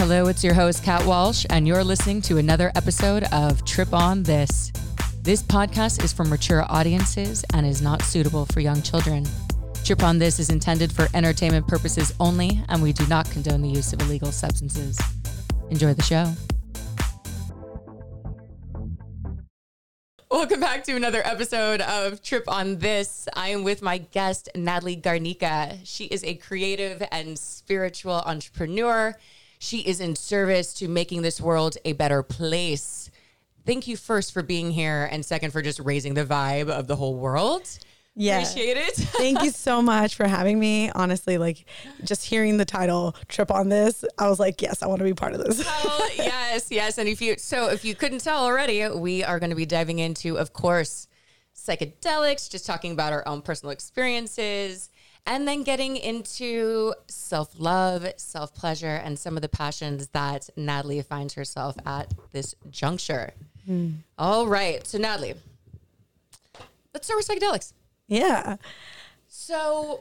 Hello, it's your host, Kat Walsh, and you're listening to another episode of Trip on This. This podcast is for mature audiences and is not suitable for young children. Trip on This is intended for entertainment purposes only, and we do not condone the use of illegal substances. Enjoy the show. Welcome back to another episode of Trip on This. I am with my guest, Natalie Garnica. She is a creative and spiritual entrepreneur. She is in service to making this world a better place. Thank you first for being here, and second for just raising the vibe of the whole world. Yeah. Appreciate it. Thank you so much for having me. Honestly, like just hearing the title Trip on This, I was like, yes, I want to be part of this. Oh, yes, yes. And if you so if you couldn't tell already, we are going to be diving into, of course, psychedelics, just talking about our own personal experiences, and then getting into self-love, self-pleasure, and some of the passions that Natalie finds herself at this juncture. Hmm. All right. So Natalie, let's start with psychedelics. yeah. So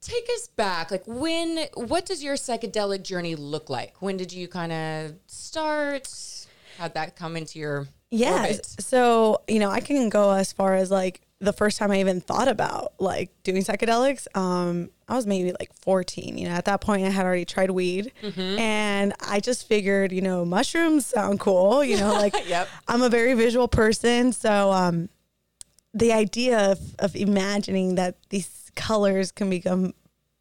take us back. Like when what does your psychedelic journey look like? When did you kind of start? How'd that come into your Yeah. orbit? So, you know, I can go as far as like the first time I even thought about like doing psychedelics. Um, I was maybe like 14. You know, at that point I had already tried weed and I just figured, you know, mushrooms sound cool. You know, like Yep. I'm a very visual person. So, um, the idea of, of imagining that these colors can become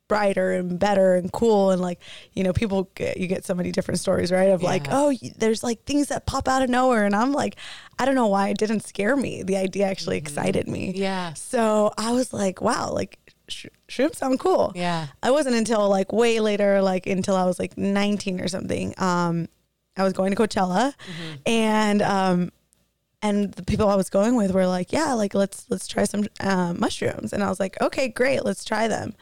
brighter and better and cool and like you know people get, you get so many different stories right of like oh there's like things that pop out of nowhere and i'm like i don't know why it didn't scare me the idea actually excited me Yeah. so i was like wow like sh- shrooms sound cool Yeah. I wasn't until like way later, like until I was like 19 or something. Um, I was going to Coachella and, um, and the people I was going with were like, yeah, like let's, let's try some, uh, mushrooms. And I was like, okay, great. Let's try them.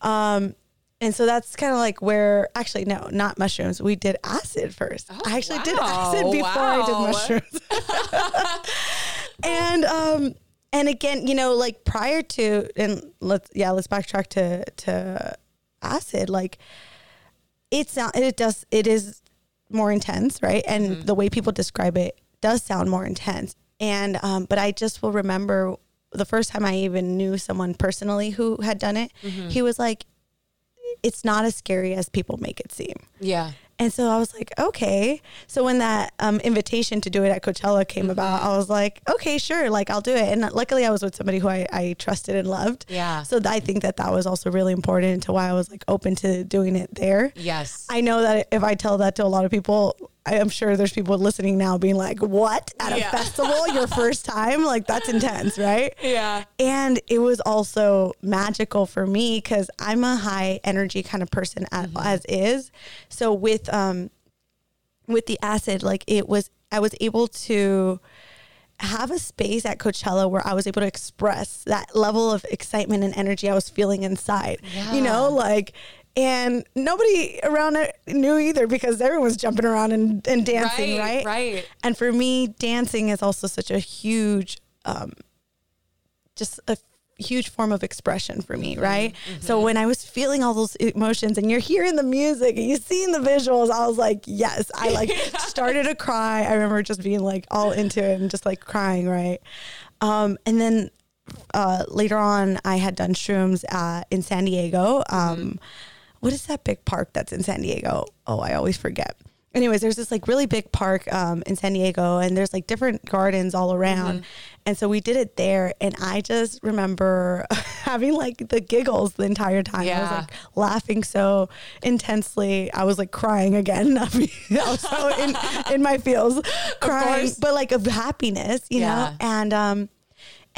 Um, and so that's kind of like where actually, no, not mushrooms. We did acid first. I actually did acid before I did mushrooms. and um and again you know like prior to and let's yeah let's backtrack to to acid like it's not it does it is more intense right and the way people describe it does sound more intense and um but i just will remember the first time i even knew someone personally who had done it he was like it's not as scary as people make it seem Yeah. and so I was like, okay. So when that um, invitation to do it at Coachella came Mm-hmm. about, I was like, okay, sure, like I'll do it. And luckily, I was with somebody who I, I trusted and loved. Yeah. So I think that that was also really important to why I was like open to doing it there. Yes. I know that if I tell that to a lot of people, I am sure there's people listening now being like, what? At a Yeah. festival, your first time? Like, that's intense, right? yeah. And it was also magical for me because I'm a high energy kind of person as, as is. So with um with the acid, like it was I was able to have a space at Coachella where I was able to express that level of excitement and energy I was feeling inside. You know, like and nobody around it knew either because everyone's jumping around and, and dancing, Right, right? right. And for me, dancing is also such a huge um, just a huge form of expression for me, right? So when I was feeling all those emotions and you're hearing the music and you're seeing the visuals, I was like, yes, I like started to cry. I remember just being like all into it and just like crying, right? Um, and then uh, later on, I had done shrooms uh, in San Diego. Um, what is that big park that's in San Diego? Oh, I always forget. Anyways, there's this like really big park um, in San Diego, and there's like different gardens all around. And so we did it there, and I just remember having like the giggles the entire time. I was Yeah. like laughing so intensely. I was like crying again. I was so in, in my feels, crying, but like of happiness, you Yeah. know? And, um,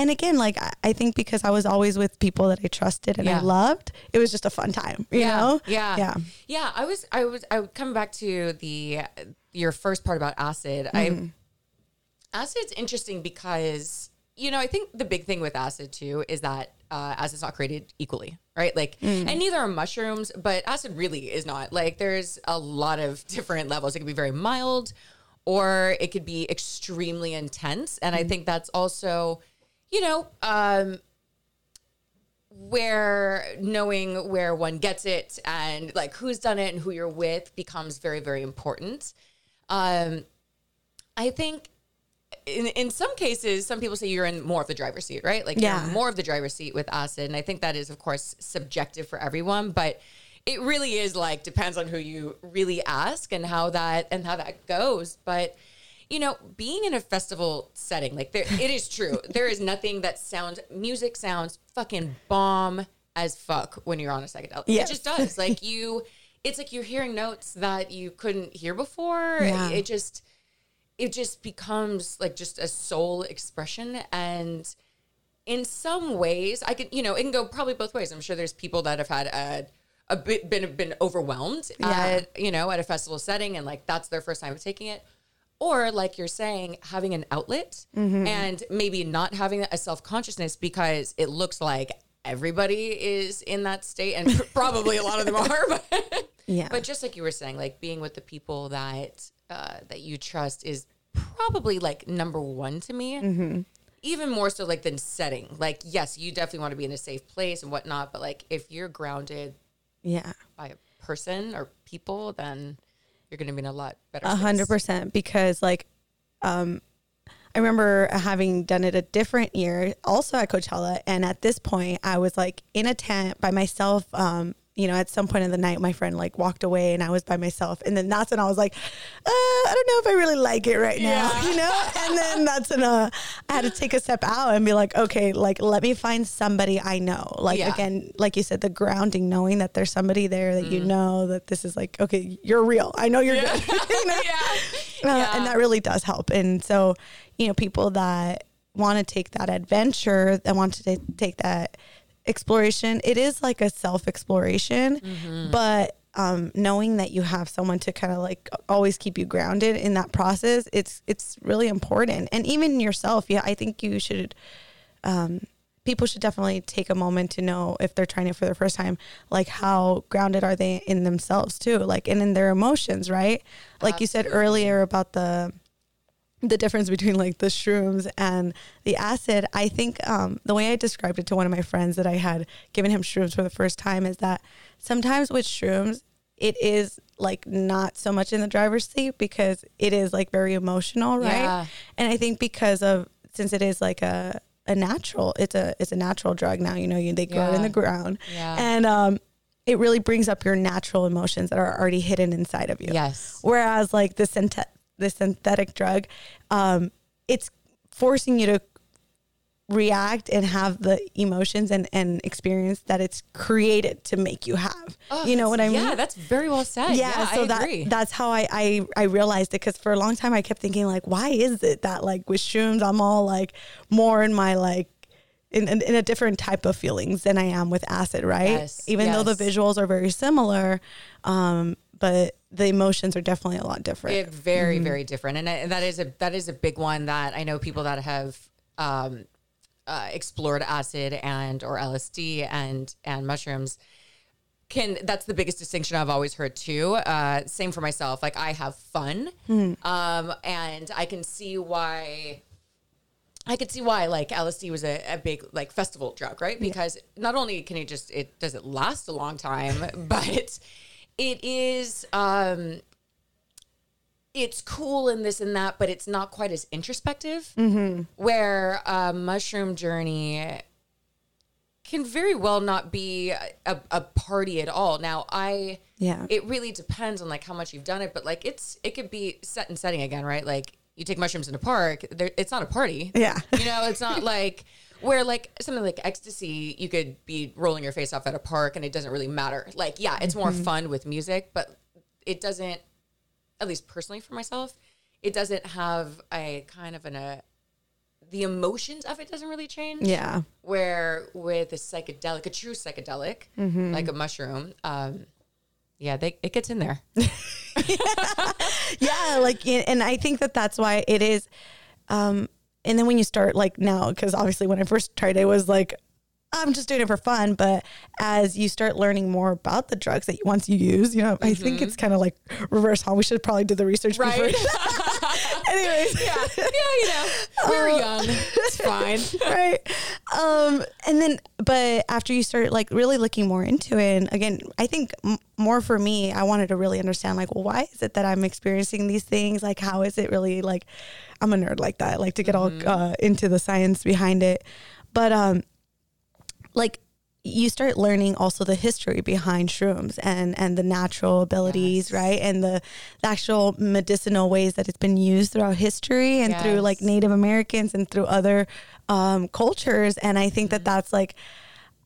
and again, like I- think because I was always with people that I trusted and Yeah. I loved, it was just a fun time, you yeah, know? Yeah. Yeah. Yeah. I was, I was, I would come back to the, your first part about acid. Mm-hmm. I, acid's interesting because, you know, I think the big thing with acid too is that uh, acid's not created equally, right? Like, Mm. and neither are mushrooms, but acid really is not. Like, there's a lot of different levels. It can be very mild or it could be extremely intense. And Mm-hmm. I think that's also, you know, um, where knowing where one gets it and like who's done it and who you're with becomes very very important. Um, I think in, in some cases, some people say you're in more of the driver's seat, right? Like Yeah. you're more of the driver's seat with acid. And I think that is, of course, subjective for everyone, but it really is like depends on who you really ask and how that and how that goes. But you know, being in a festival setting, like there, it is true. there is nothing that sounds music sounds fucking bomb as fuck when you're on a psychedelic. Yes. It just does. Like you, it's like you're hearing notes that you couldn't hear before. Yeah. It just it just becomes like just a soul expression and in some ways i can you know it can go probably both ways i'm sure there's people that have had a, a bit been been overwhelmed Yeah. at you know at a festival setting and like that's their first time taking it or like you're saying having an outlet Mm-hmm. and maybe not having a self-consciousness because it looks like everybody is in that state and probably a lot of them are but Yeah. but just like you were saying, like being with the people that uh, that you trust is probably like number one to me. Mm-hmm. Even more so like than setting. Like, yes, you definitely want to be in a safe place and whatnot, but like if you're grounded yeah. by a person or people, then you're going to be in a lot better. A hundred percent because like um I remember having done it a different year also at Coachella and at this point I was like in a tent by myself um you know at some point in the night my friend like walked away and I was by myself and then that's when I was like uh, I don't know if I really like it right now Yeah. you know and then that's when uh, I had to take a step out and be like okay like let me find somebody I know like Yeah. again like you said the grounding knowing that there's somebody there that Mm. you know that this is like okay you're real I know you're Yeah. good You know? yeah. Uh, Yeah. and that really does help. And so, you know, people that want to take that adventure, that want to take that exploration, it is like a self exploration, Mm-hmm. but um, knowing that you have someone to kind of like always keep you grounded in that process, it's it's really important. And even yourself, yeah, I think you should. Um, people should definitely take a moment to know if they're trying it for the first time, like how grounded are they in themselves too, like and in their emotions, right? Like you said earlier about the the difference between like the shrooms and the acid. I think um, the way I described it to one of my friends that I had given him shrooms for the first time is that sometimes with shrooms, it is like not so much in the driver's seat because it is like very emotional, right? Yeah. And I think because of since it is like a a natural, it's a it's a natural drug now. You know, you they grow it in the ground, Yeah. and um, it really brings up your natural emotions that are already hidden inside of you. Yes. Whereas like the synthet the synthetic drug, um, it's forcing you to react and have the emotions and, and experience that it's created to make you have. Oh, you know what I mean? Yeah, that's very well said. yeah, Yeah, so I that agree. that's how I, I I realized it because for a long time I kept thinking like why is it that like with shrooms I'm all like more in my like in, in, in a different type of feelings than I am with acid right Yes, even though the visuals are very similar um but the emotions are definitely a lot different It, very Mm-hmm. very different and, I, and that is a that is a big one that i know people that have um, uh, explored acid and or lsd and and mushrooms can that's the biggest distinction i've always heard too uh, same for myself like i have fun Hmm. um, and i can see why I could see why like LSD was a, a big like festival drug, right? Because not only can it just it does it last a long time, but it is um it's cool and this and that, but it's not quite as introspective. Where a mushroom journey can very well not be a, a, a party at all. Now, I Yeah. it really depends on like how much you've done it, but like it's it could be set and setting again, right? Like you take mushrooms in a park, there, it's not a party. Yeah. you know, it's not like where like something like ecstasy, you could be rolling your face off at a park and it doesn't really matter. Like, yeah, it's more Mm-hmm. fun with music, but it doesn't. At least personally for myself, it doesn't have a kind of an a. The emotions of it doesn't really change yeah where with a psychedelic, a true psychedelic, Mm-hmm. like a mushroom, um, yeah, they, it gets in there. yeah like and and i think that that's why it is um and then when you start like now because obviously when i first tried it was like i'm just doing it for fun but as you start learning more about the drugs that you, once you use you know i think it's kind of like reverse huh we should probably do the research Right. before anyways yeah, yeah, you know, we're Oh. young. It's fine. right um, and then, but after you start like really looking more into it, and again, I think m- more for me, I wanted to really understand like, well, why is it that I'm experiencing these things? Like, how is it really like? I'm a nerd like that. I like to get mm-hmm. all uh, into the science behind it, but um, like you start learning also the history behind shrooms and and the natural abilities yes. right and the, the, actual medicinal ways that it's been used throughout history and yes. through like native americans and through other um, cultures and i think that mm-hmm. that's like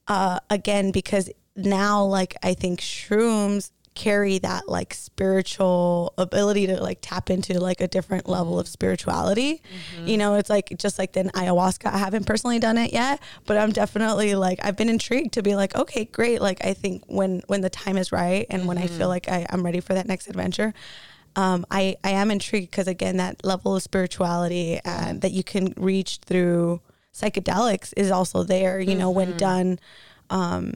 uh, again because now like i think shrooms carry that like spiritual ability to like tap into like a different level of spirituality. Mm-hmm. You know, it's like just like then ayahuasca. I haven't personally done it yet, but I'm definitely like I've been intrigued to be like, okay, great. Like I think when when the time is right and mm-hmm. when I feel mm-hmm. like I, I'm ready for that next adventure. Um, I, I am intrigued because again that level of spirituality and that you can reach through psychedelics is also there you know mm-hmm. when done um,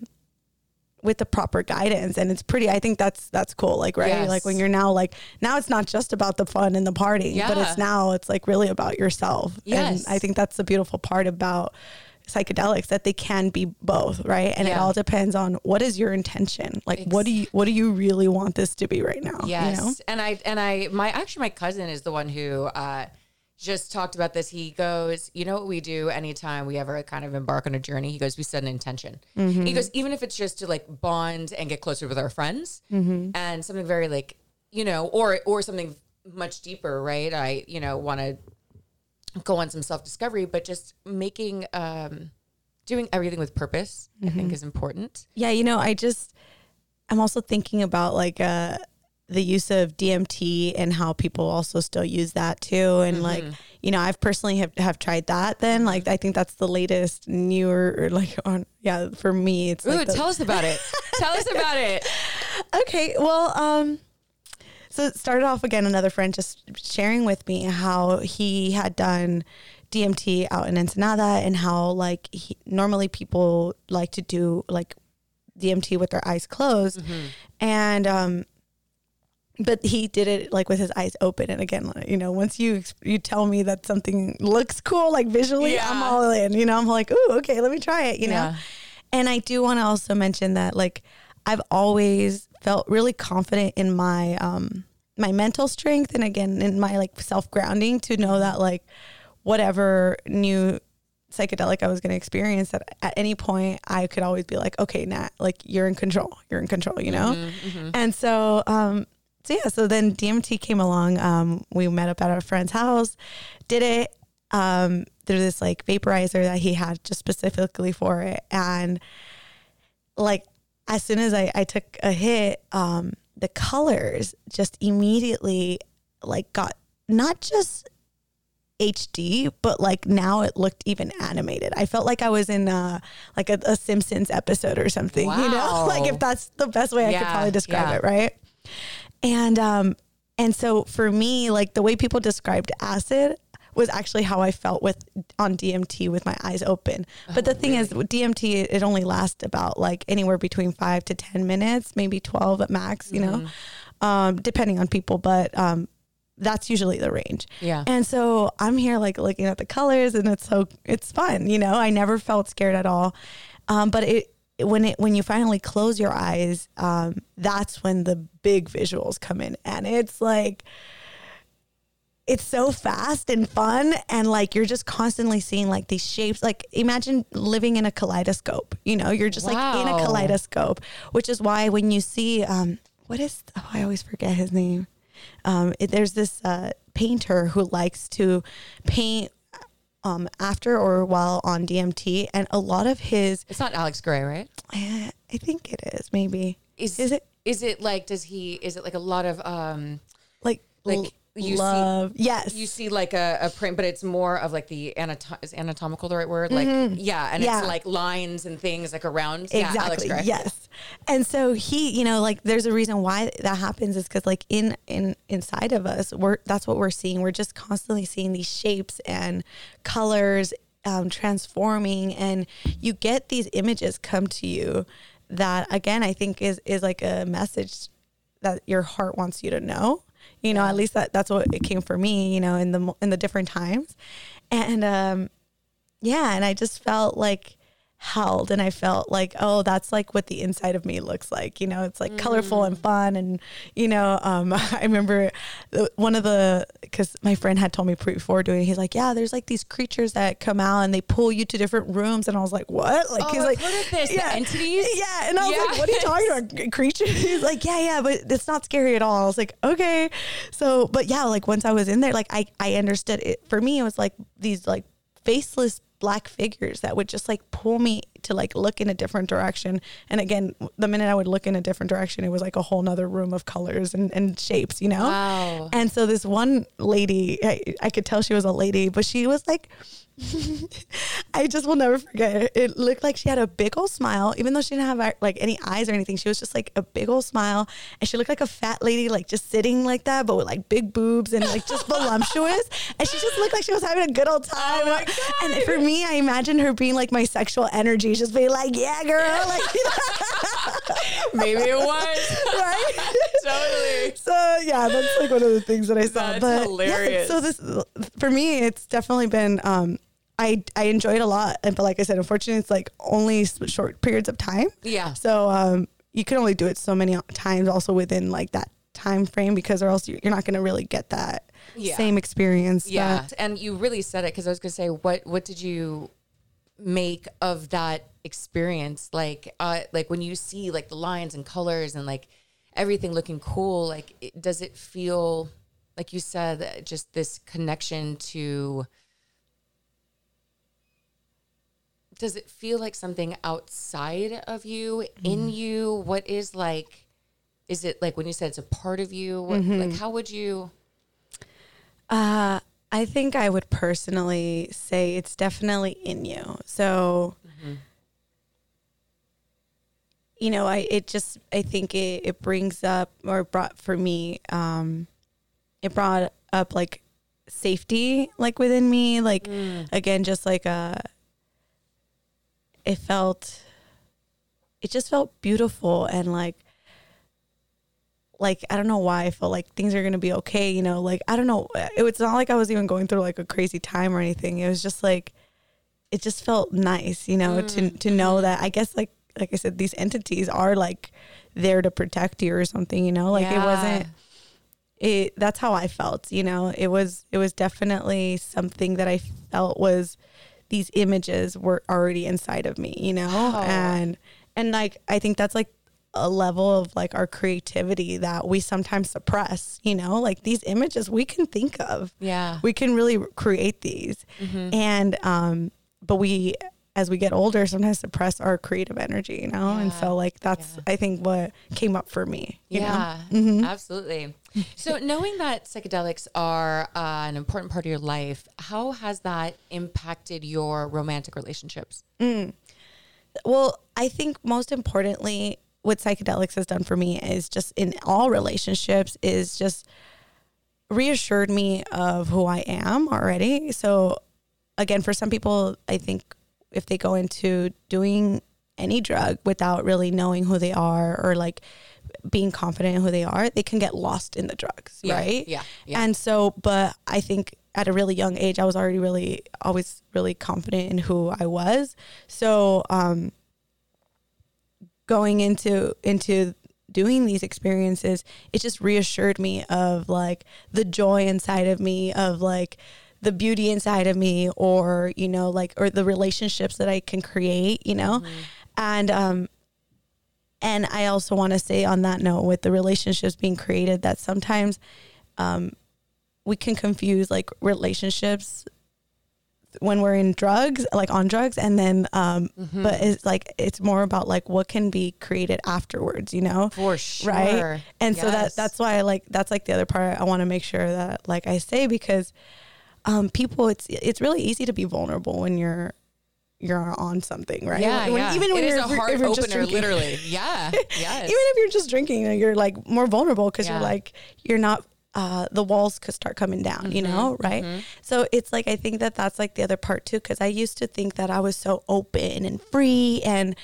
with the proper guidance and it's pretty i think that's that's cool like right yes. like when you're now like now it's not just about the fun and the party yeah. but it's now it's like really about yourself yes. and i think that's the beautiful part about psychedelics that they can be both right and yeah. it all depends on what is your intention like what do you what do you really want this to be right now yes you know? and i and i my actually my cousin is the one who uh just talked about this. He goes, you know what we do anytime we ever kind of embark on a journey? He goes, we set an intention. Mm-hmm. He goes, even if it's just to like bond and get closer with our friends mm-hmm. and something very like, you know, or or something much deeper, right? I, you know, want to go on some self discovery, but just making um doing everything with purpose, mm-hmm. I think mm-hmm. is important. Yeah, you know, I just I'm also thinking about like uh the use of DMT and how people also still use that too. And mm-hmm. like, you know, I've personally have, have tried that then. Like, I think that's the latest, newer, or like on, yeah, for me, it's Ooh, like the, tell us about it. tell us about it. Okay. Well, um, so it started off again, another friend just sharing with me how he had done DMT out in Ensenada and how like he, normally people like to do like DMT with their eyes closed. Mm-hmm. And, um, but he did it like with his eyes open and again you know once you you tell me that something looks cool like visually yeah. i'm all in you know i'm like oh okay let me try it you yeah. know and i do want to also mention that like i've always felt really confident in my um my mental strength and again in my like self grounding to know that like whatever new psychedelic I was going to experience that at any point I could always be like, okay, Nat, like you're in control, you're in control, you know? Mm-hmm, mm-hmm. And so, um, so yeah, so then DMT came along. Um, we met up at our friend's house, did it. Um, there's this like vaporizer that he had just specifically for it, and like as soon as I, I took a hit, um, the colors just immediately like got not just HD, but like now it looked even animated. I felt like I was in a, like a, a Simpsons episode or something, wow. you know, like if that's the best way I could probably describe yeah. it, right? And um and so for me, like the way people described acid was actually how I felt with on DMT with my eyes open. But oh, the thing really? is, DMT, it only lasts about like anywhere between five to 10 minutes, maybe 12 at max, you mm-hmm. know, um, depending on people. But um, that's usually the range. Yeah. And so I'm here like looking at the colors and it's so, it's fun, you know, I never felt scared at all. Um, but it, when it when you finally close your eyes, um, that's when the big visuals come in, and it's like it's so fast and fun. And like you're just constantly seeing like these shapes. Like imagine living in a kaleidoscope you know you're just wow. like in a kaleidoscope which is why when you see um what is oh, i always forget his name. Um it, there's this uh painter who likes to paint um, after or while on DMT, and a lot of his. It's not Alex Grey, right? I, I think it is. Maybe is is it? Is it like? Does he? Is it like a lot of um, like like you love. See, yes, you see like a, a print, but it's more of like the anato- is anatomical the right word? Like mm-hmm. yeah, and yeah. it's like lines and things like around. Exactly. Yeah, yes. And so he, you know, like there's a reason why that happens is because like in in inside of us, we're that's what we're seeing. We're just constantly seeing these shapes and colors um, transforming, and you get these images come to you that again I think is is like a message that your heart wants you to know you know, at least that that's what it came for me, you know, in the in the different times. And um yeah, and I just felt like held and I felt like, oh, that's like what the inside of me looks like. You know, it's like mm. colorful and fun. And, you know, um, I remember one of the, cause my friend had told me before doing, he's like, yeah, there's like these creatures that come out and they pull you to different rooms. And I was like, what? Like, oh, he's I've like, heard of this, yeah, entities. Yeah. And I was yes. like, what are you talking about? Creatures? He's like, yeah, yeah, but it's not scary at all. I was like, okay. So, but yeah, like once I was in there, like I, I understood it. For me, it was like these like faceless black figures that would just like pull me to like look in a different direction. And again, the minute I would look in a different direction, it was like a whole nother room of colors and, and shapes, you know? Wow. And so this one lady, I, I could tell she was a lady, but she was like I just will never forget it. It looked like she had a big old smile, even though she didn't have like any eyes or anything. She was just like a big old smile, and she looked like a fat lady, like just sitting like that, but with like big boobs and like just voluptuous. And she just looked like she was having a good old time. Oh and for me, I imagined her being like my sexual energy, just being like, "Yeah, girl," like maybe it was right. totally. So yeah, that's like one of the things that I saw. That's but hilarious. Yeah, so this for me, it's definitely been. um I I enjoyed it a lot, and but like I said, unfortunately, it's like only short periods of time. Yeah. So um, you can only do it so many times, also within like that time frame, because or else you're not going to really get that yeah. same experience. Yeah. That- and you really said it because I was going to say, what what did you make of that experience? Like, uh, like when you see like the lines and colors and like everything looking cool, like, it, does it feel like you said, just this connection to does it feel like something outside of you, in mm. you? What is like, is it like when you said it's a part of you? What, mm-hmm. Like, how would you? Uh, I think I would personally say it's definitely in you. So, mm-hmm. you know, I, it just, I think it, it brings up or brought for me, um, it brought up like safety, like within me, like, mm. again, just like a, it felt it just felt beautiful and like like I don't know why I felt like things are gonna be okay, you know, like I don't know. It, it's not like I was even going through like a crazy time or anything. It was just like it just felt nice, you know, mm. to to know that I guess like like I said, these entities are like there to protect you or something, you know? Like yeah. it wasn't it that's how I felt, you know. It was it was definitely something that I felt was these images were already inside of me, you know? Oh. And and like I think that's like a level of like our creativity that we sometimes suppress, you know? Like these images we can think of. Yeah. We can really create these. Mm-hmm. And um but we as we get older sometimes suppress our creative energy, you know? Yeah. And so like that's yeah. I think what came up for me. yeah. Mm-hmm. Absolutely. so knowing that psychedelics are uh, an important part of your life, how has that impacted your romantic relationships? Mm. Well, I think most importantly, what psychedelics has done for me is just in all relationships is just reassured me of who I am already. So again, for some people, I think if they go into doing any drug without really knowing who they are or like being confident in who they are, they can get lost in the drugs, yeah, right? Yeah, yeah. And so, but I think at a really young age, I was already really, always really confident in who I was. So, um, going into into doing these experiences, it just reassured me of like the joy inside of me, of like the beauty inside of me, or you know, like or the relationships that I can create, you know, mm-hmm. and um, and I also want to say on that note, with the relationships being created, that sometimes um, we can confuse like relationships when we're in drugs, like on drugs, and then, um, mm-hmm. but it's like it's more about like what can be created afterwards, you know? For sure, right? And yes. so that that's why I like that's like the other part I want to make sure that like I say because um, people, it's it's really easy to be vulnerable when you're you're on something, right? Yeah, when, yeah. Even when it you're, a heart you're opener, literally. Yeah, yes. even if you're just drinking, you're like more vulnerable because yeah. you're like you're not. Uh, the walls could start coming down, mm-hmm, you know, right? Mm-hmm. So it's like I think that that's like the other part too, because I used to think that I was so open and free, and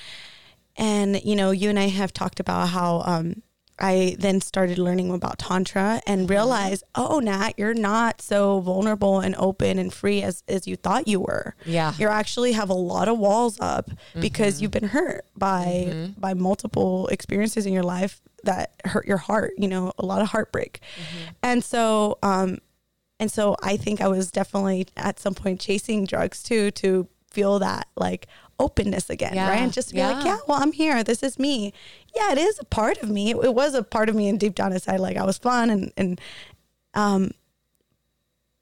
and you know, you and I have talked about how um, I then started learning about Tantra Mm-hmm. and realized, oh, Nat, you're not so vulnerable and open and free as, as you thought you were. Yeah. You actually have a lot of walls up because you've been hurt by by multiple experiences in your life that hurt your heart, you know, a lot of heartbreak. And so um and so I think I was definitely at some point chasing drugs too to feel that like openness again, Yeah. right? And just be like, Yeah. yeah, well, I'm here. This is me. Yeah, it is a part of me. It, it was a part of me, and deep down inside, like I was fun, and and um,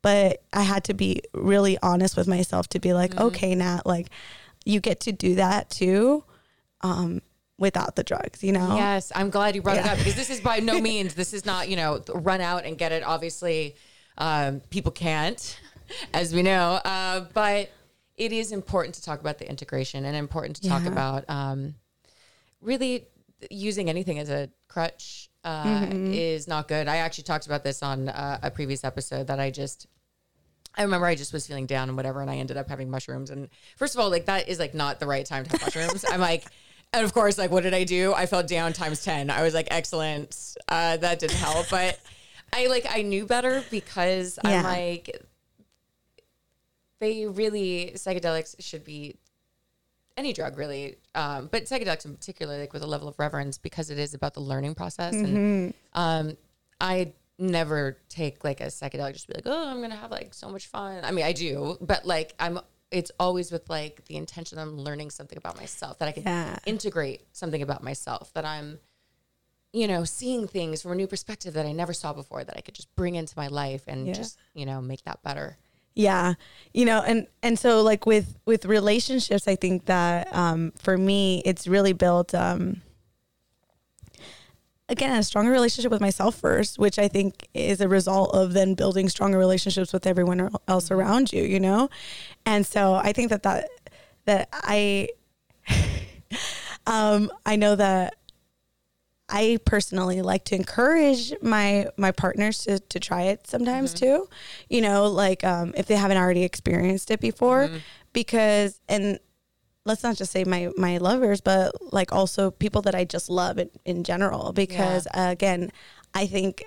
but I had to be really honest with myself to be like, Mm-hmm. okay, Nat, like you get to do that too, um, without the drugs, you know? Yes, I'm glad you brought it up because this is by no means this is not you know run out and get it. Obviously, um, people can't, as we know, uh, but it is important to talk about the integration and important to talk about um, really using anything as a crutch. Uh, Mm-hmm. Is not good. I actually talked about this on uh, a previous episode that I just I remember I just was feeling down and whatever, and I ended up having mushrooms. And first of all, like that is like not the right time to have mushrooms. I'm like, and of course, like what did I do? I felt down times ten. I was like, excellent. Uh, that didn't help, but I like I knew better because I'm like, they really psychedelics should be any drug really, um, but psychedelics in particular, like with a level of reverence because it is about the learning process. And um, I never take like a psychedelic just be like, oh, I'm gonna have like so much fun. I mean, I do, but like I'm. It's always with like the intention of learning something about myself that I can Yeah. integrate something about myself that I'm, you know, seeing things from a new perspective that I never saw before that I could just bring into my life and Yeah. just you know make that better. Yeah. You know, and and so like with with relationships, I think that um for me it's really built um again a stronger relationship with myself first, which I think is a result of then building stronger relationships with everyone else around you, you know? And so I think that that that I um I know that I personally like to encourage my my partners to, to try it sometimes too. You know, like um, if they haven't already experienced it before, because and let's not just say my my lovers, but like also people that I just love in, in general. Because uh, again, I think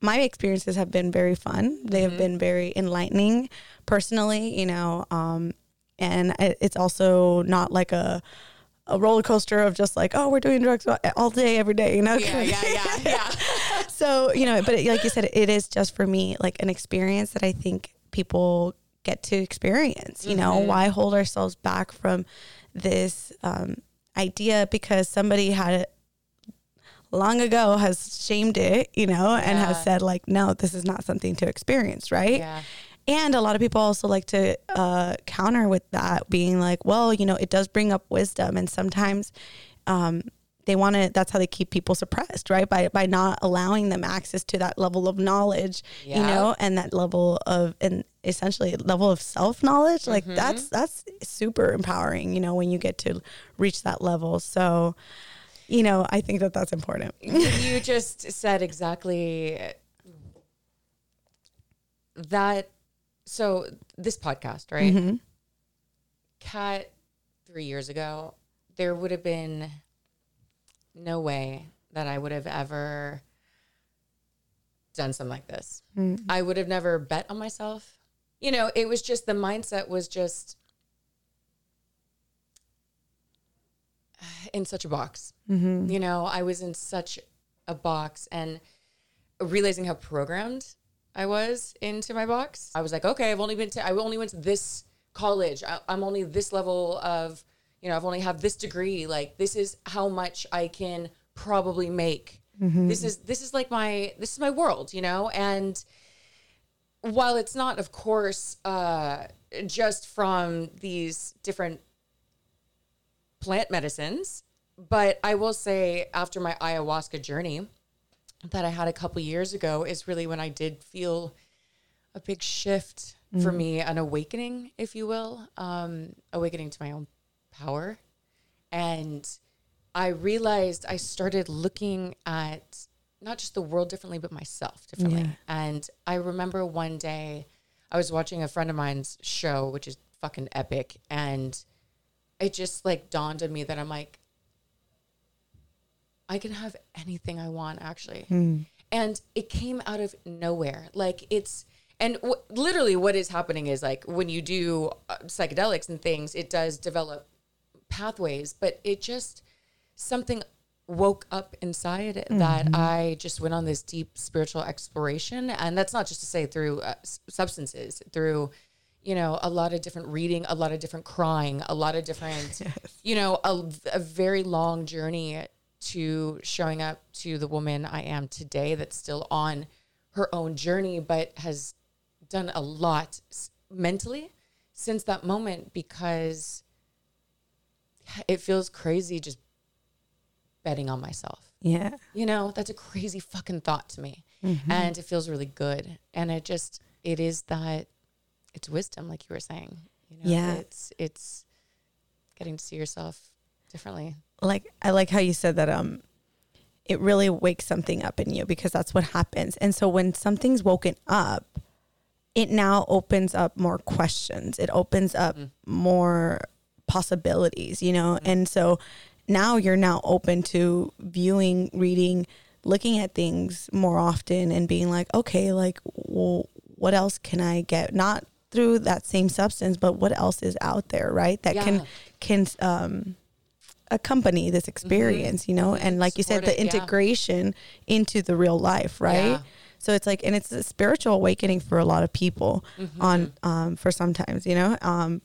my experiences have been very fun. They have been very enlightening personally. You know, um, and it- it's also not like a a roller coaster of just like, oh, we're doing drugs all day, every day, you know? Yeah, yeah, yeah, yeah. so, you know, but it, like you said, it is just for me like an experience that I think people get to experience. You know, why hold ourselves back from this um, idea because somebody had it long ago has shamed it, you know, and has said like, no, this is not something to experience, right? Yeah. And a lot of people also like to uh, counter with that, being like, well, you know, it does bring up wisdom. And sometimes um, they want to, that's how they keep people suppressed, right? By, by not allowing them access to that level of knowledge, you know, and that level of, and essentially level of self knowledge. Like Mm-hmm. that's, that's super empowering, you know, when you get to reach that level. So, you know, I think that that's important. you just said exactly that. So this podcast, right? Mm-hmm. Kat three years ago, there would have been no way that I would have ever done something like this. I would have never bet on myself. You know, it was just the mindset was just in such a box. You know, I was in such a box and realizing how programmed I was into my box. I was like, okay, I've only been to, I only went to this college. I, I'm only this level of, you know, I've only have this degree. Like, this is how much I can probably make. This is, this is like my, this is my world, you know? And while it's not, of course, uh, just from these different plant medicines, but I will say after my ayahuasca journey that I had a couple years ago is really when I did feel a big shift for me, an awakening, if you will, um, awakening to my own power. And I realized I started looking at not just the world differently, but myself differently. Yeah. And I remember one day I was watching a friend of mine's show, which is fucking epic. And it just like dawned on me that I'm like, I can have anything I want actually. Hmm. And it came out of nowhere. Like it's, and w- literally what is happening is like when you do uh, psychedelics and things, it does develop pathways, but it just, something woke up inside that Mm-hmm. I just went on this deep spiritual exploration. And that's not just to say through uh, substances, through, you know, a lot of different reading, a lot of different crying, a lot of different, you know, a, a very long journey to showing up to the woman I am today that's still on her own journey, but has done a lot mentally since that moment because it feels crazy just betting on myself. Yeah. You know, that's a crazy fucking thought to me. Mm-hmm. And it feels really good. And it just it is that it's wisdom, like you were saying. You know, Yeah. it's it's getting to see yourself differently. Like I like how you said that um it really wakes something up in you because that's what happens. And so when something's woken up, it now opens up more questions. It opens up more possibilities, you know? And so now you're now open to viewing, reading, looking at things more often and being like, okay, like well, what else can I get? Not through that same substance, but what else is out there, right? That Yeah. can can um accompany this experience, you know, and like you said, the it, yeah. integration into the real life, right? Yeah. So it's like, and it's a spiritual awakening for a lot of people Mm-hmm. on, um, for sometimes, you know, um,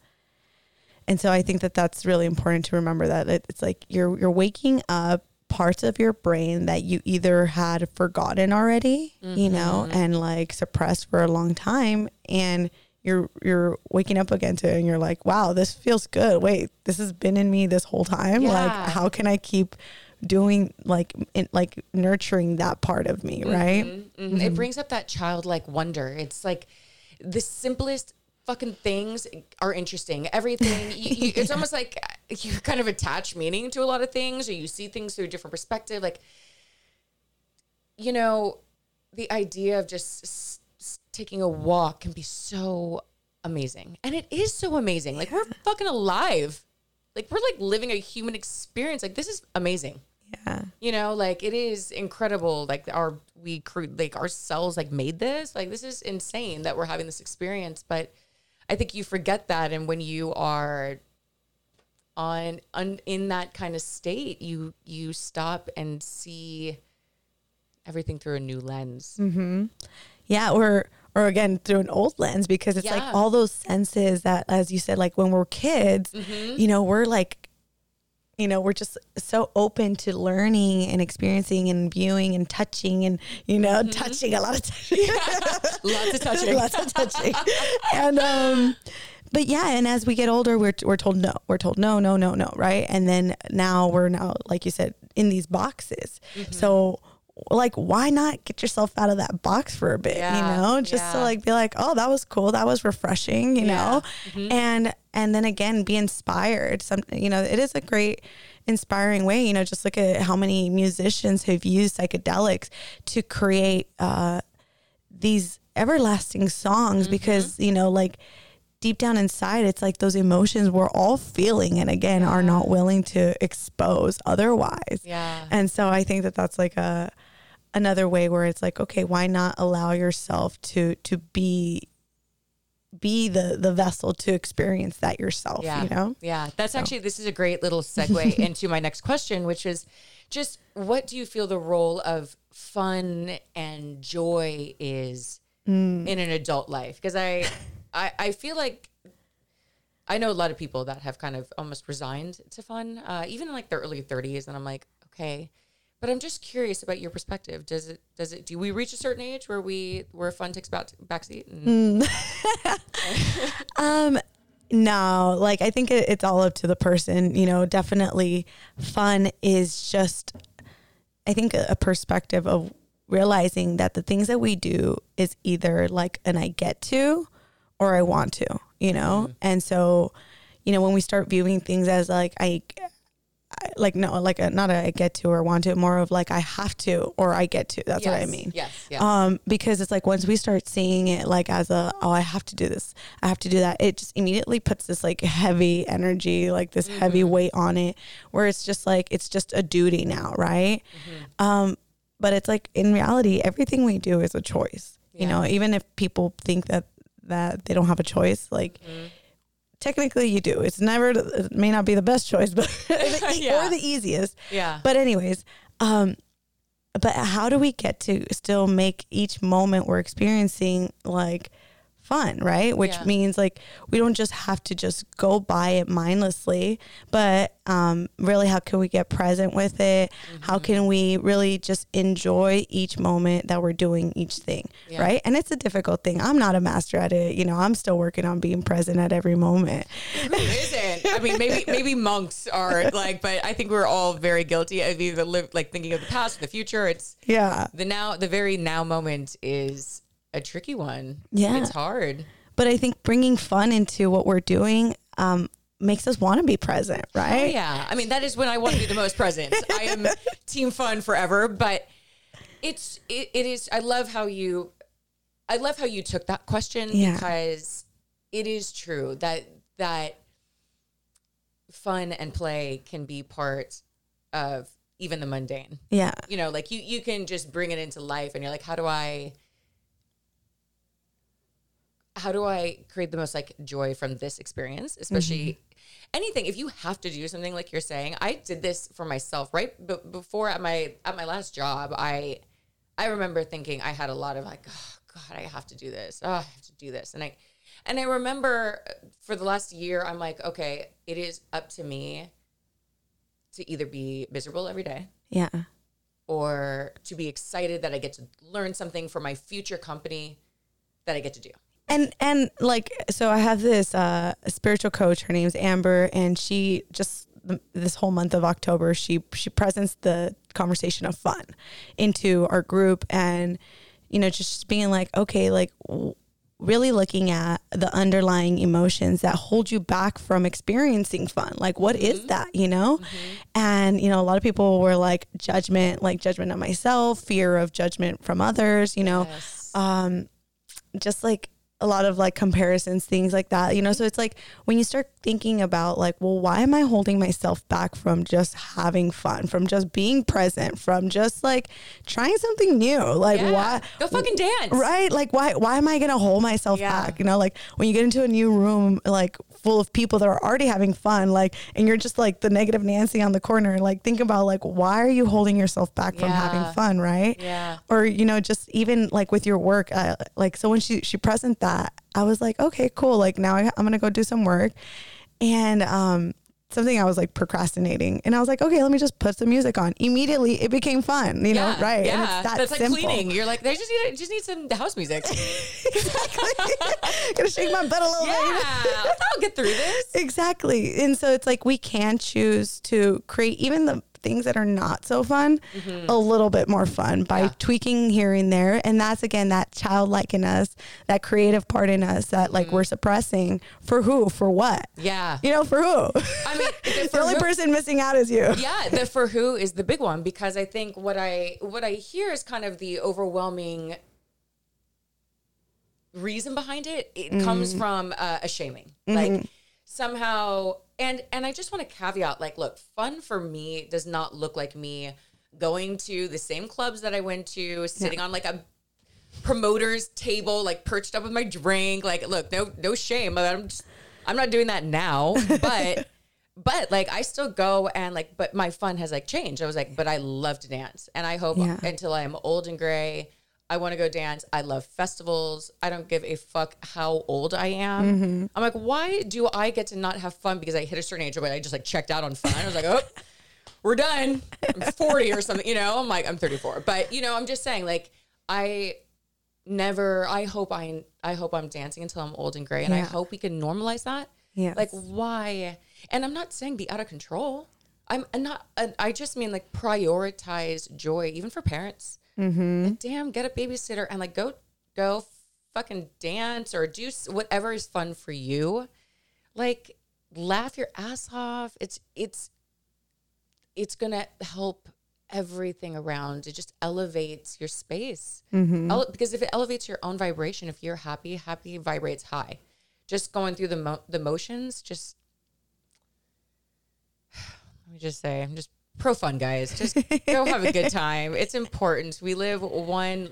and so I think that that's really important to remember that it's like you're, you're waking up parts of your brain that you either had forgotten already, you know, Mm-hmm. and like suppressed for a long time and you're you're waking up again to it and you're like, wow, this feels good. Wait, this has been in me this whole time. Like how can I keep doing like in, like nurturing that part of me, right? Mhm. It brings up that childlike wonder. It's like the simplest fucking things are interesting. Everything, you, you, it's almost like you kind of attach meaning to a lot of things, or you see things through a different perspective. Like, you know, the idea of just taking a walk can be so amazing, and it is so amazing. Like we're fucking alive. Like we're like living a human experience. Like this is amazing Yeah. you know like it is incredible like our we cre- like our cells like made this like this is insane that we're having this experience but i think you forget that and when you are on, on in that kind of state you you stop and see everything through a new lens Mm-hmm. Yeah, or or again through an old lens because it's Yeah. like all those senses that as you said like when we're kids, Mm-hmm. you know, we're like you know, we're just so open to learning and experiencing and viewing and touching and you know, Mm-hmm. touching a lot of touching. lots of touching lots of touching. and um but yeah, and as we get older, we're we're told no. We're told no, no, no, no, right? And then now we're now, like you said, in these boxes. Mm-hmm. So like why not get yourself out of that box for a bit, Yeah, you know? Just to like be like, "Oh, that was cool. That was refreshing," you Yeah. know? Mm-hmm. And and then again be inspired. Some you know, it is a great inspiring way, you know, just look at how many musicians have used psychedelics to create uh these everlasting songs Mm-hmm. because you know like deep down inside it's like those emotions we're all feeling and again are not willing to expose otherwise Yeah. and so i think that that's like a another way where it's like okay why not allow yourself to to be be the the vessel to experience that yourself Yeah. you know Yeah. That's actually, this is a great little segue into my next question, which is just what do you feel the role of fun and joy is Mm. in an adult life? Because I, I, I feel like I know a lot of people that have kind of almost resigned to fun, uh, even in like their early 30s. And I'm like, okay. But I'm just curious about your perspective. Does it, does it, do we reach a certain age where we, where fun takes back, backseat? And, Um, no, like I think it, it's all up to the person. You know, definitely fun is just, I think, a, a perspective of realizing that the things that we do is either like an I get to or I want to, you know? And so, you know, when we start viewing things as like, I- like no, like a, not a I get to or want to, more of like I have to or I get to. That's what I mean. Yes. Yes. Um, because it's like once we start seeing it like as a oh I have to do this, I have to do that, it just immediately puts this like heavy energy, like this heavy weight on it, where it's just like it's just a duty now, right? Um, but it's like in reality, everything we do is a choice. You know, even if people think that that they don't have a choice, like technically you do. It's never it may not be the best choice, but Yeah. or the easiest. yeah. But anyways, um, but how do we get to still make each moment we're experiencing like fun, right? Which Yeah. means like we don't just have to just go by it mindlessly, but um, really, how can we get present with it? How Mm-hmm. can we really just enjoy each moment that we're doing each thing, Yeah. right? And it's a difficult thing. I'm not a master at it. You know, I'm still working on being present at every moment. Who isn't? I mean, maybe maybe monks are like, but I think we're all very guilty of either live like thinking of the past, or the future. It's Yeah. the now, the very now moment is a tricky one. Yeah. it's hard. but I think bringing fun into what we're doing um, makes us want to be present, Oh, right? yeah, I mean that is when I want to be the most present. I am team fun forever, but it's it, it is. I love how you, I love how you took that question Yeah. because it is true that that fun and play can be part of even the mundane. Yeah. you know like you you can just bring it into life and you're like how do i how do i create the most like joy from this experience especially mm-hmm. anything? If you have to do something like you're saying i did this for myself right? But before at my at my last job i i remember thinking i had a lot of like oh god i have to do this. Oh i have to do this. And i and i remember uh, for the last year i'm like okay it is up to me to either be miserable every day Yeah. or to be excited that I get to learn something for my future company that I get to do. And and like so I have this uh spiritual coach her name's Amber and she just this whole month of October she she presents the conversation of fun into our group and you know just being like okay like really looking at the underlying emotions that hold you back from experiencing fun. Like what is that you know? And you know a lot of people were like judgment like judgment of myself fear of judgment from others you know? Um just like a lot of like comparisons, things like that, you know? So it's like when you start thinking about like, well, why am I holding myself back from just having fun, from just being present, from just like trying something new? Like, Yeah. why? Go fucking dance. Right? Like, why? Why am I gonna hold myself Yeah. back? You know, like when you get into a new room, like full of people that are already having fun, like, and you're just like the negative Nancy on the corner. Like, think about like, why are you holding yourself back from Yeah. having fun? Right? Yeah. or you know just even like with your work uh, like so when she she present that i was like okay cool like now I, i'm gonna go do some work and um something i was like procrastinating and i was like okay let me just put some music on immediately it became fun you know right Yeah. and it's that That's like simple cleaning. You're like, they just need just need some house music. Exactly. Gonna shake my butt a little yeah. bit I'll get through this. exactly and so it's like we can choose to create even the things that are not so fun a little bit more fun by Mm-hmm. Yeah. tweaking here and there and that's again that childlike in us that creative part in us that like Mm-hmm. we're suppressing for who for what Yeah. you know for who I mean, the the only who- person missing out is you yeah the for who is the big one because i think what i what i hear is kind of the overwhelming reason behind it it Mm-hmm. comes from uh, a shaming like somehow and and i just want to caveat like look fun for me does not look like me going to the same clubs that i went to sitting on like a promoter's table like perched up with my drink like look no no shame i'm just i'm not doing that now but but like I still go and like, but my fun has like changed. I was like, but I love to dance, and I hope Yeah. until I'm old and gray, I want to go dance. I love festivals. I don't give a fuck how old I am. Mm-hmm. I'm like, why do I get to not have fun because I hit a certain age? But I just like checked out on fun. I was like, oh, we're done. I'm 40 or something. You know, I'm like, I'm 34, but you know, I'm just saying, like, I never. I hope I. I hope I'm dancing until I'm old and gray, and I hope we can normalize that. Yeah. Like why? And I'm not saying be out of control. I'm I'm not. I just mean like prioritize joy, even for parents. Mm-hmm. Like, damn, get a babysitter and like go go fucking dance or do whatever is fun for you. Like laugh your ass off. It's it's it's gonna help everything around. It just elevates your space. Mm-hmm. Ele- because if it elevates your own vibration, if you're happy, happy vibrates high. Just going through the mo- the motions, just let me just say, I'm just pro fun, guys. Just go have a good time. It's important. We live one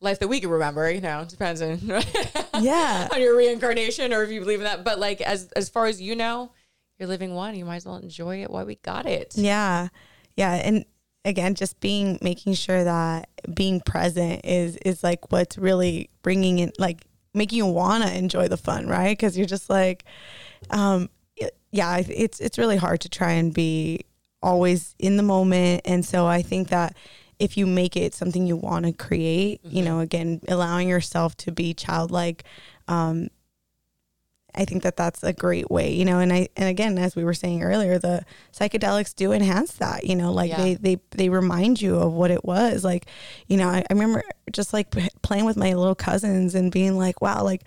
life that we can remember. You know, depends on Yeah. on your reincarnation or if you believe in that. But like as as far as you know, you're living one. You might as well enjoy it while we got it. Yeah. Yeah. And again, just being, making sure that being present is, is like what's really bringing in, like making you want to enjoy the fun, right? Cause you're just like, um, yeah, it's, it's really hard to try and be always in the moment. And so I think that if you make it something you want to create, you know, again, allowing yourself to be childlike, um, I think that that's a great way, you know, and I, and again, as we were saying earlier, the psychedelics do enhance that, you know, like Yeah. they, they, they remind you of what it was. Like, you know, I, I remember just like playing with my little cousins and being like, wow, like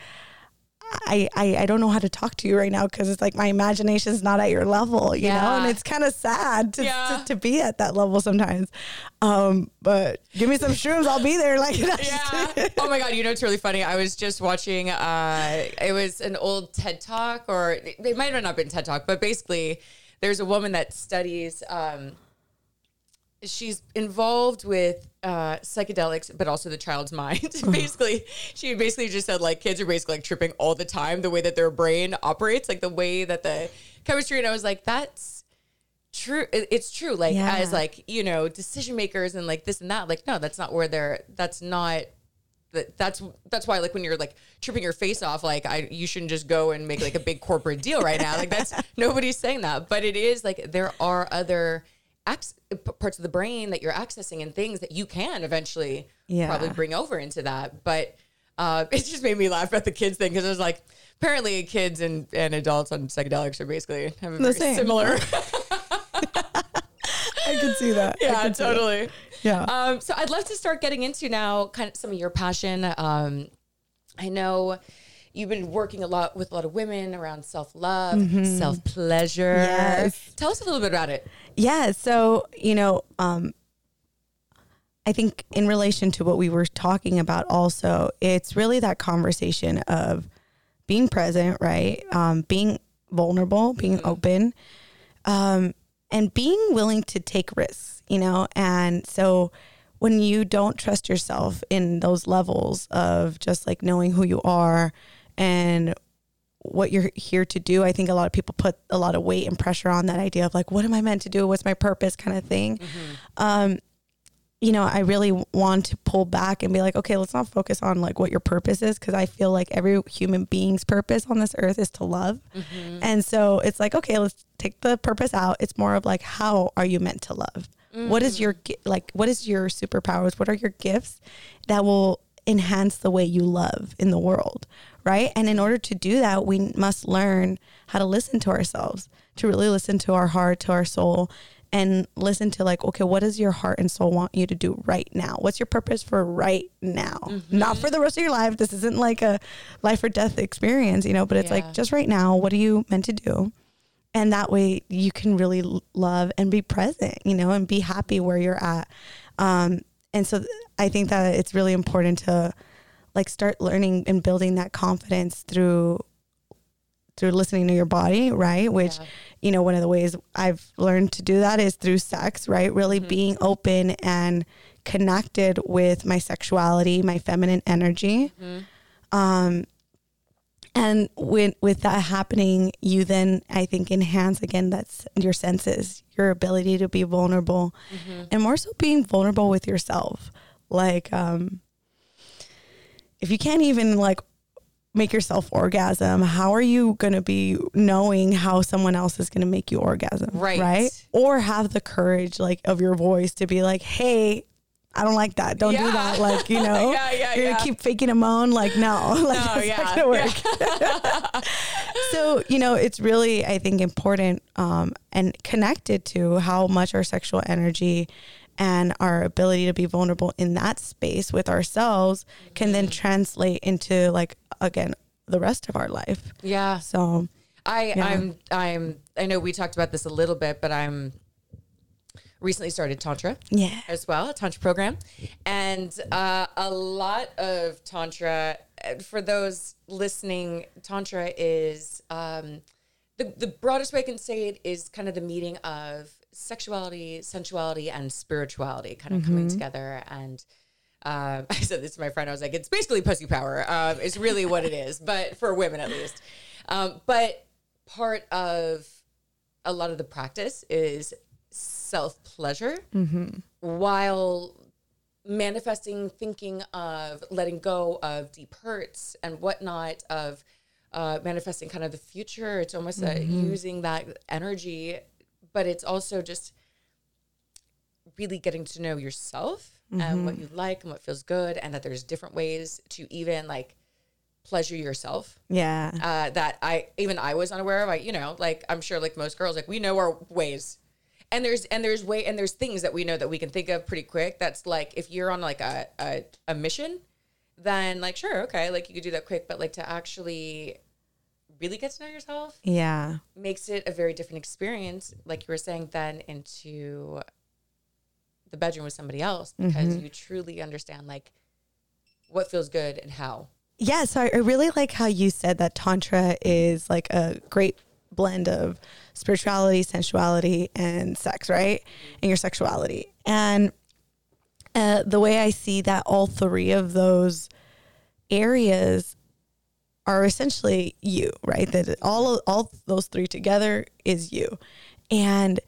I, I, I don't know how to talk to you right now. Cause it's like my imagination's not at your level, you know, and it's kind of sad to, Yeah. to, to be at that level sometimes. Um, but give me some shrooms. I'll be there. Like, Yeah. oh my god, you know it's really funny. I was just watching uh it was an old TED Talk or it might have not been TED Talk, but basically there's a woman that studies um she's involved with uh, psychedelics, but also the child's mind. basically, she basically just said like kids are basically like tripping all the time, the way that their brain operates, like the way that the chemistry. And I was like, that's true. It's true. Like Yeah. as like you know decision makers and like this and that. Like no, that's not where they're. That's not. That, that's that's why like when you're like tripping your face off like I you shouldn't just go and make like a big corporate deal right now like that's nobody's saying that but it is like there are other ac- parts of the brain that you're accessing and things that you can eventually Yeah. probably bring over into that but uh, it just made me laugh at the kids thing because it was like apparently kids and, and adults on psychedelics are basically have a The very same. similar I can see that. Yeah see that. totally Yeah. um, so I'd love to start getting into now kind of some of your passion. Um, I know you've been working a lot with a lot of women around self love, self pleasure. Yes. Tell us a little bit about it. Yeah. So, you know, um, I think in relation to what we were talking about, also, it's really that conversation of being present, right? Um, being vulnerable, being open, um, and being willing to take risks, you know? And so when you don't trust yourself in those levels of just like knowing who you are and what you're here to do. I think a lot of people put a lot of weight and pressure on that idea of like, what am I meant to do? What's my purpose kind of thing. Mm-hmm. Um, you know, I really want to pull back and be like, okay, let's not focus on like what your purpose is. Cause I feel like every human being's purpose on this earth is to love. Mm-hmm. And so it's like, okay, let's take the purpose out. It's more of like, how are you meant to love? What is your, mm-hmm. like, what is your superpowers? What are your gifts that will enhance the way you love in the world? Right. And in order to do that, we must learn how to listen to ourselves, to really listen to our heart, to our soul, and listen to like, okay, what does your heart and soul want you to do right now? What's your purpose for right now? Not for the rest of your life. This isn't like a life or death experience, you know, but it's Yeah. like just right now, what are you meant to do? And that way you can really love and be present, you know, and be happy where you're at. Um, and so I think that it's really important to like start learning and building that confidence through through listening to your body, right? Which, Yeah. you know, one of the ways I've learned to do that is through sex, right? Really being open and connected with my sexuality, my feminine energy. Um, and with with that happening, you then I think enhance again that's your senses, your ability to be vulnerable, and more so being vulnerable with yourself. Like, um, if you can't even like make yourself orgasm, how are you going to be knowing how someone else is going to make you orgasm? Right. Right. Or have the courage like of your voice to be like, Hey, I don't like that. Don't do that. Like, you know, Yeah, yeah, you're yeah. gonna keep faking a moan. Like, no, like No, that's yeah, not gonna work. so, you know, it's really, I think, important um, and connected to how much our sexual energy and our ability to be vulnerable in that space with ourselves can then translate into like again the rest of our life. Yeah. So I Yeah. I'm I'm I know we talked about this a little bit, but I'm recently started Tantra Yeah. as well, a Tantra program. And uh, a lot of Tantra, uh, for those listening, Tantra is um, the, the broadest way I can say it is kind of the meeting of sexuality, sensuality, and spirituality kind of coming together. And um, I said this to my friend. I was like, it's basically pussy power. Um, is really what it is, but for women at least. Um, but part of a lot of the practice is self pleasure while manifesting, thinking of letting go of deep hurts and whatnot, of uh, manifesting kind of the future. It's almost uh using that energy, but it's also just really getting to know yourself and what you like and what feels good, and that there's different ways to even like pleasure yourself Yeah. uh, that I even I was unaware of. I you know like I'm sure like most girls like we know our ways, and there's and there's way and there's things that we know that we can think of pretty quick. That's like if you're on like a a, a mission, then like sure okay like you could do that quick, but like to actually really get to know yourself Yeah. makes it a very different experience. Like you were saying, then into the bedroom with somebody else because you truly understand like what feels good and how. Yeah, so I I really like how you said that Tantra is like a great blend of spirituality, sensuality, and sex, right? And your sexuality. And uh, the way I see that all three of those areas are essentially you, right? That all all those three together is you. And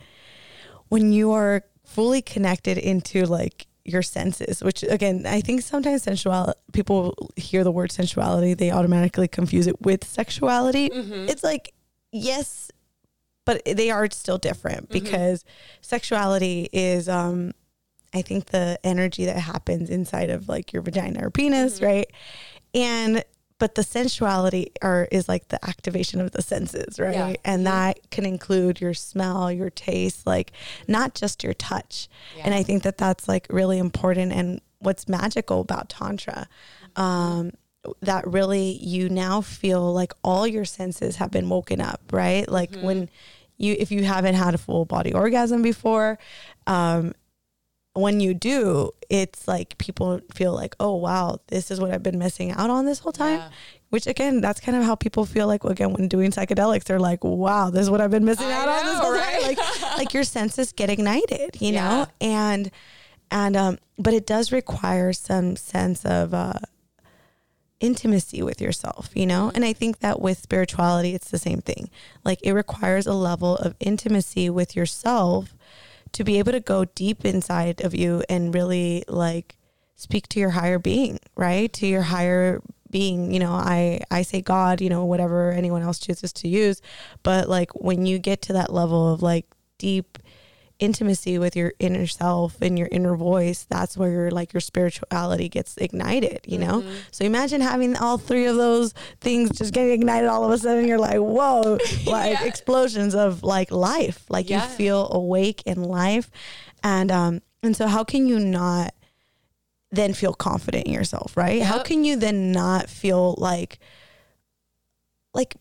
when you are fully connected into like your senses, which again, I think sometimes sensual people hear the word sensuality, they automatically confuse it with sexuality. Mm-hmm. It's like, yes, but they are still different mm-hmm. because sexuality is um I think the energy that happens inside of like your vagina or penis, mm-hmm. right? And but the sensuality are is like the activation of the senses, right? Yeah. And that can include your smell, your taste, like not just your touch. And I think that that's like really important and what's magical about tantra. Um that really you now feel like all your senses have been woken up, right? Like when you if you haven't had a full body orgasm before, um when you do, it's like people feel like, oh wow, this is what I've been missing out on this whole time. Yeah. Which again, that's kind of how people feel like again when doing psychedelics. They're like, wow, this is what I've been missing I out on this whole right? time. Like, like your senses get ignited, you Yeah. know, and and um, but it does require some sense of uh, intimacy with yourself, you know? And I think that with spirituality, it's the same thing. Like it requires a level of intimacy with yourself to be able to go deep inside of you and really like speak to your higher being, right? To your higher being, you know, I I say God, you know, whatever anyone else chooses to use, but like when you get to that level of like deep intimacy with your inner self and your inner voice, that's where your like your spirituality gets ignited, you know? So imagine having all three of those things just getting ignited all of a sudden you're like, whoa, like Yeah. explosions of like life. Like Yeah. you feel awake in life. And um and so how can you not then feel confident in yourself, right? How can you then not feel like like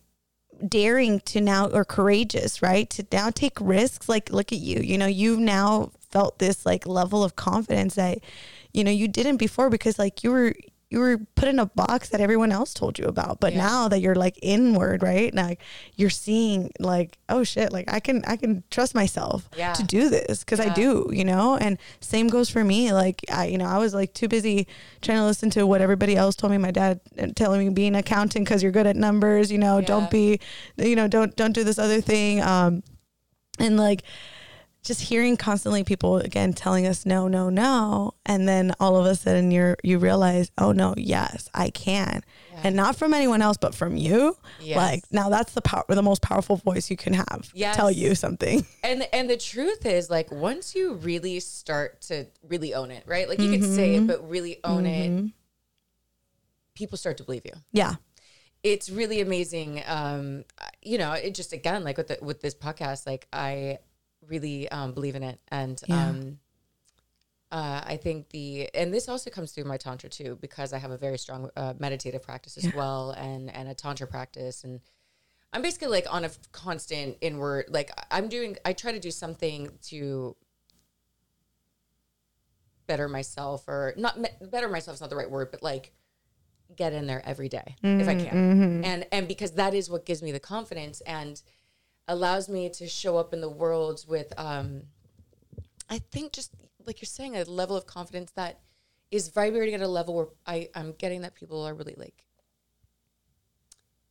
daring to now or courageous, right? To now take risks. Like, look at you. You know, you've now felt this like level of confidence that, you know, you didn't before because like you were you were put in a box that everyone else told you about. But Yeah. now that you're like inward, right? Now you're seeing like, oh shit, like I can I can trust myself Yeah. to do this because I do, you know? And same goes for me. Like I, you know, I was like too busy trying to listen to what everybody else told me. My dad uh, telling me be an accountant because you're good at numbers, you know, Yeah. don't be, you know, don't, don't do this other thing. Um, and like, just hearing constantly people again telling us no, no, no, and then all of a sudden you're you realize, oh no, yes, I can, and not from anyone else, but from you. Yes. Like now, that's the power, the most powerful voice you can have. Yes. tell you something. And and the truth is like once you really start to really own it, right? Like you can say it, but really own it, people start to believe you. Yeah, It's really amazing. Um, you know, it just again like with the, with this podcast, like I really um, believe in it, and Yeah. um, uh, I think the and this also comes through my tantra too because I have a very strong uh, meditative practice as well, and and a tantra practice, and I'm basically like on a constant inward like I'm doing. I try to do something to better myself or not better myself is not the right word, but like get in there every day if I can. And and because that is what gives me the confidence and allows me to show up in the world with um I think just like you're saying a level of confidence that is vibrating at a level where I I'm getting that people are really like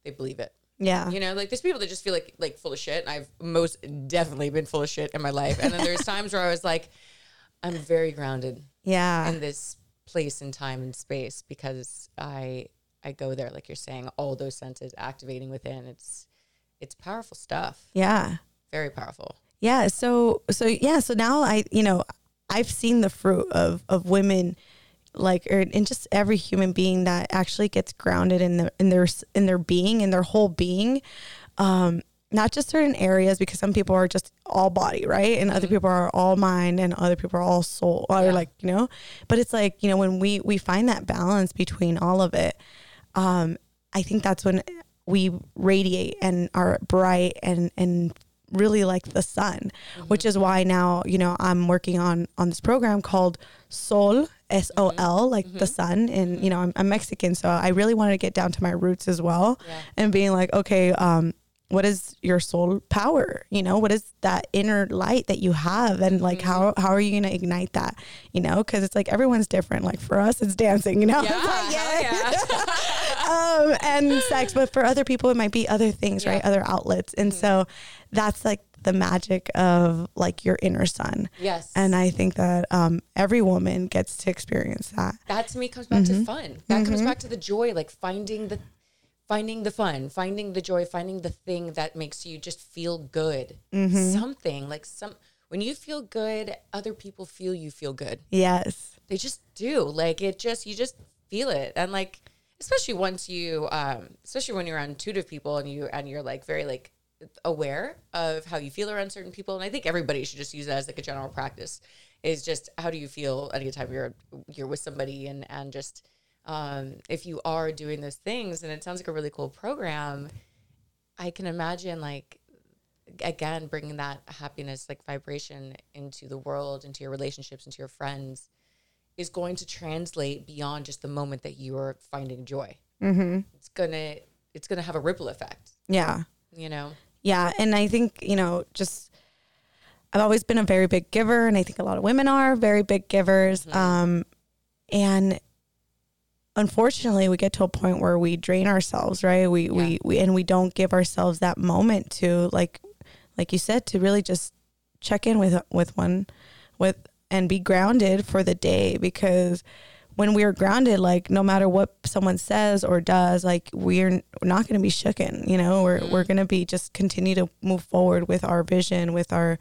they believe it. Yeah. You know, like there's people that just feel like like full of shit. And I've most definitely been full of shit in my life. And then there's times where I was like, I'm very grounded Yeah. in this place and time and space because I I go there, like you're saying, all those senses activating within. It's it's powerful stuff. yeah. Very powerful. Yeah. So so yeah. So now I you know I've seen the fruit of of women like or in just every human being that actually gets grounded in the in their in their being in their whole being. Um, not just certain areas because some people are just all body, right? And other people are all mind and other people are all soul or like, you know, but it's like, you know, when we we find that balance between all of it, um, I think that's when we radiate and are bright and and really like the sun, mm-hmm. which is why now you know I'm working on on this program called Sol S O L mm-hmm. like the mm-hmm. sun, and you know I'm, I'm Mexican, so I really wanted to get down to my roots as well, Yeah. and being like, okay, um, what is your soul power? You know, what is that inner light that you have, and like how how are you gonna ignite that? You know, because it's like everyone's different. Like for us, it's dancing. You know, like, hell yeah. um, and sex, but for other people, it might be other things, right? Other outlets. And so that's like the magic of like your inner sun. yes. And I think that um, every woman gets to experience that. that to me comes back Mm-hmm. to fun. That comes back to the joy, like finding the finding the fun, finding the joy, finding the thing that makes you just feel good. Mm-hmm. Something like some when you feel good, other people feel you feel good. Yes. They just do. Like it just you just feel it. And like especially once you um especially when you're around intuitive people and you and you're like very like aware of how you feel around certain people. And I think everybody should just use that as like a general practice. Is just how do you feel anytime you're you're with somebody and and just um if you are doing those things and it sounds like a really cool program, I can imagine like again bringing that happiness like vibration into the world into your relationships into your friends is going to translate beyond just the moment that you are finding joy Mm-hmm. it's gonna it's gonna have a ripple effect Yeah. you know Yeah. And I think, you know, just I've always been a very big giver, and I think a lot of women are very big givers. Um, and unfortunately, we get to a point where we drain ourselves, right? We, we, we, and we don't give ourselves that moment to, like, like you said, to really just check in with, with one, with, and be grounded for the day because when we're grounded, like no matter what someone says or does, like we're not going to be shooken. You know, we're we're going to be just continue to move forward with our vision, with our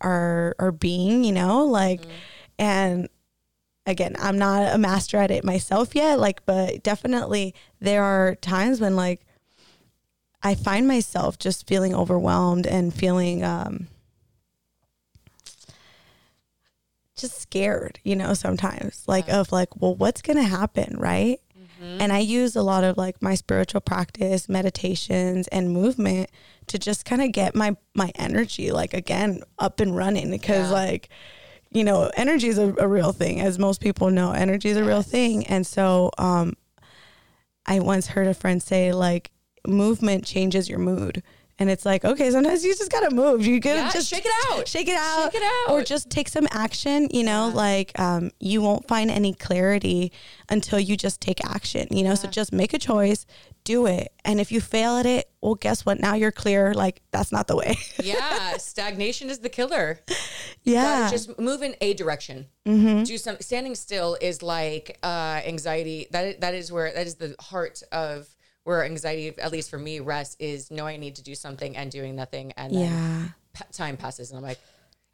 our our being. You know, like and again, I'm not a master at it myself yet. Like, but definitely there are times when like I find myself just feeling overwhelmed and feeling um just scared, you know, sometimes like of like, well, what's going to happen, right? And I use a lot of like my spiritual practice, meditations and movement to just kind of get my my energy like again up and running because Yeah. like you know, energy is a, a real thing as most people know. Energy is a real thing. And so um I once heard a friend say like movement changes your mood. And it's like, okay, sometimes you just gotta move. You gotta Yeah, just shake it out. Shake it out. Shake it out. Or just take some action, you know, like um, you won't find any clarity until you just take action, you know? So just make a choice, do it. And if you fail at it, well, guess what? Now you're clear. Like, that's not the way. yeah stagnation is the killer yeah. Just move in a direction. Do some standing still is like uh, anxiety. That that is where that is the heart of where anxiety, at least for me, rests is knowing I need to do something and doing nothing, and then yeah. pa- time passes, and I'm like,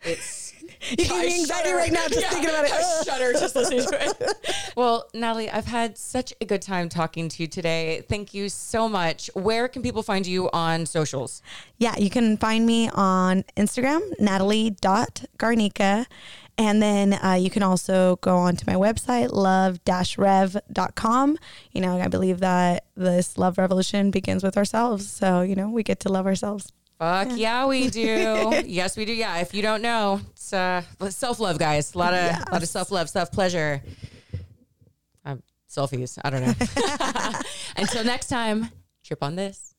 it's. You give me anxiety right now just thinking about it. I shudder just listening to it. well, Natalie, I've had such a good time talking to you today. Thank you so much. Where can people find you on socials? Yeah, you can find me on Instagram, natalie.garnica. And then uh, you can also go on to my website, love-rev.com. You know, I believe that this love revolution begins with ourselves. So, you know, we get to love ourselves. Fuck yeah, we do. yes, we do. Yeah. If you don't know, it's uh, self love, guys. A lot of a lot of self love, self pleasure. Um, selfies. I don't know. Until next time, trip on this.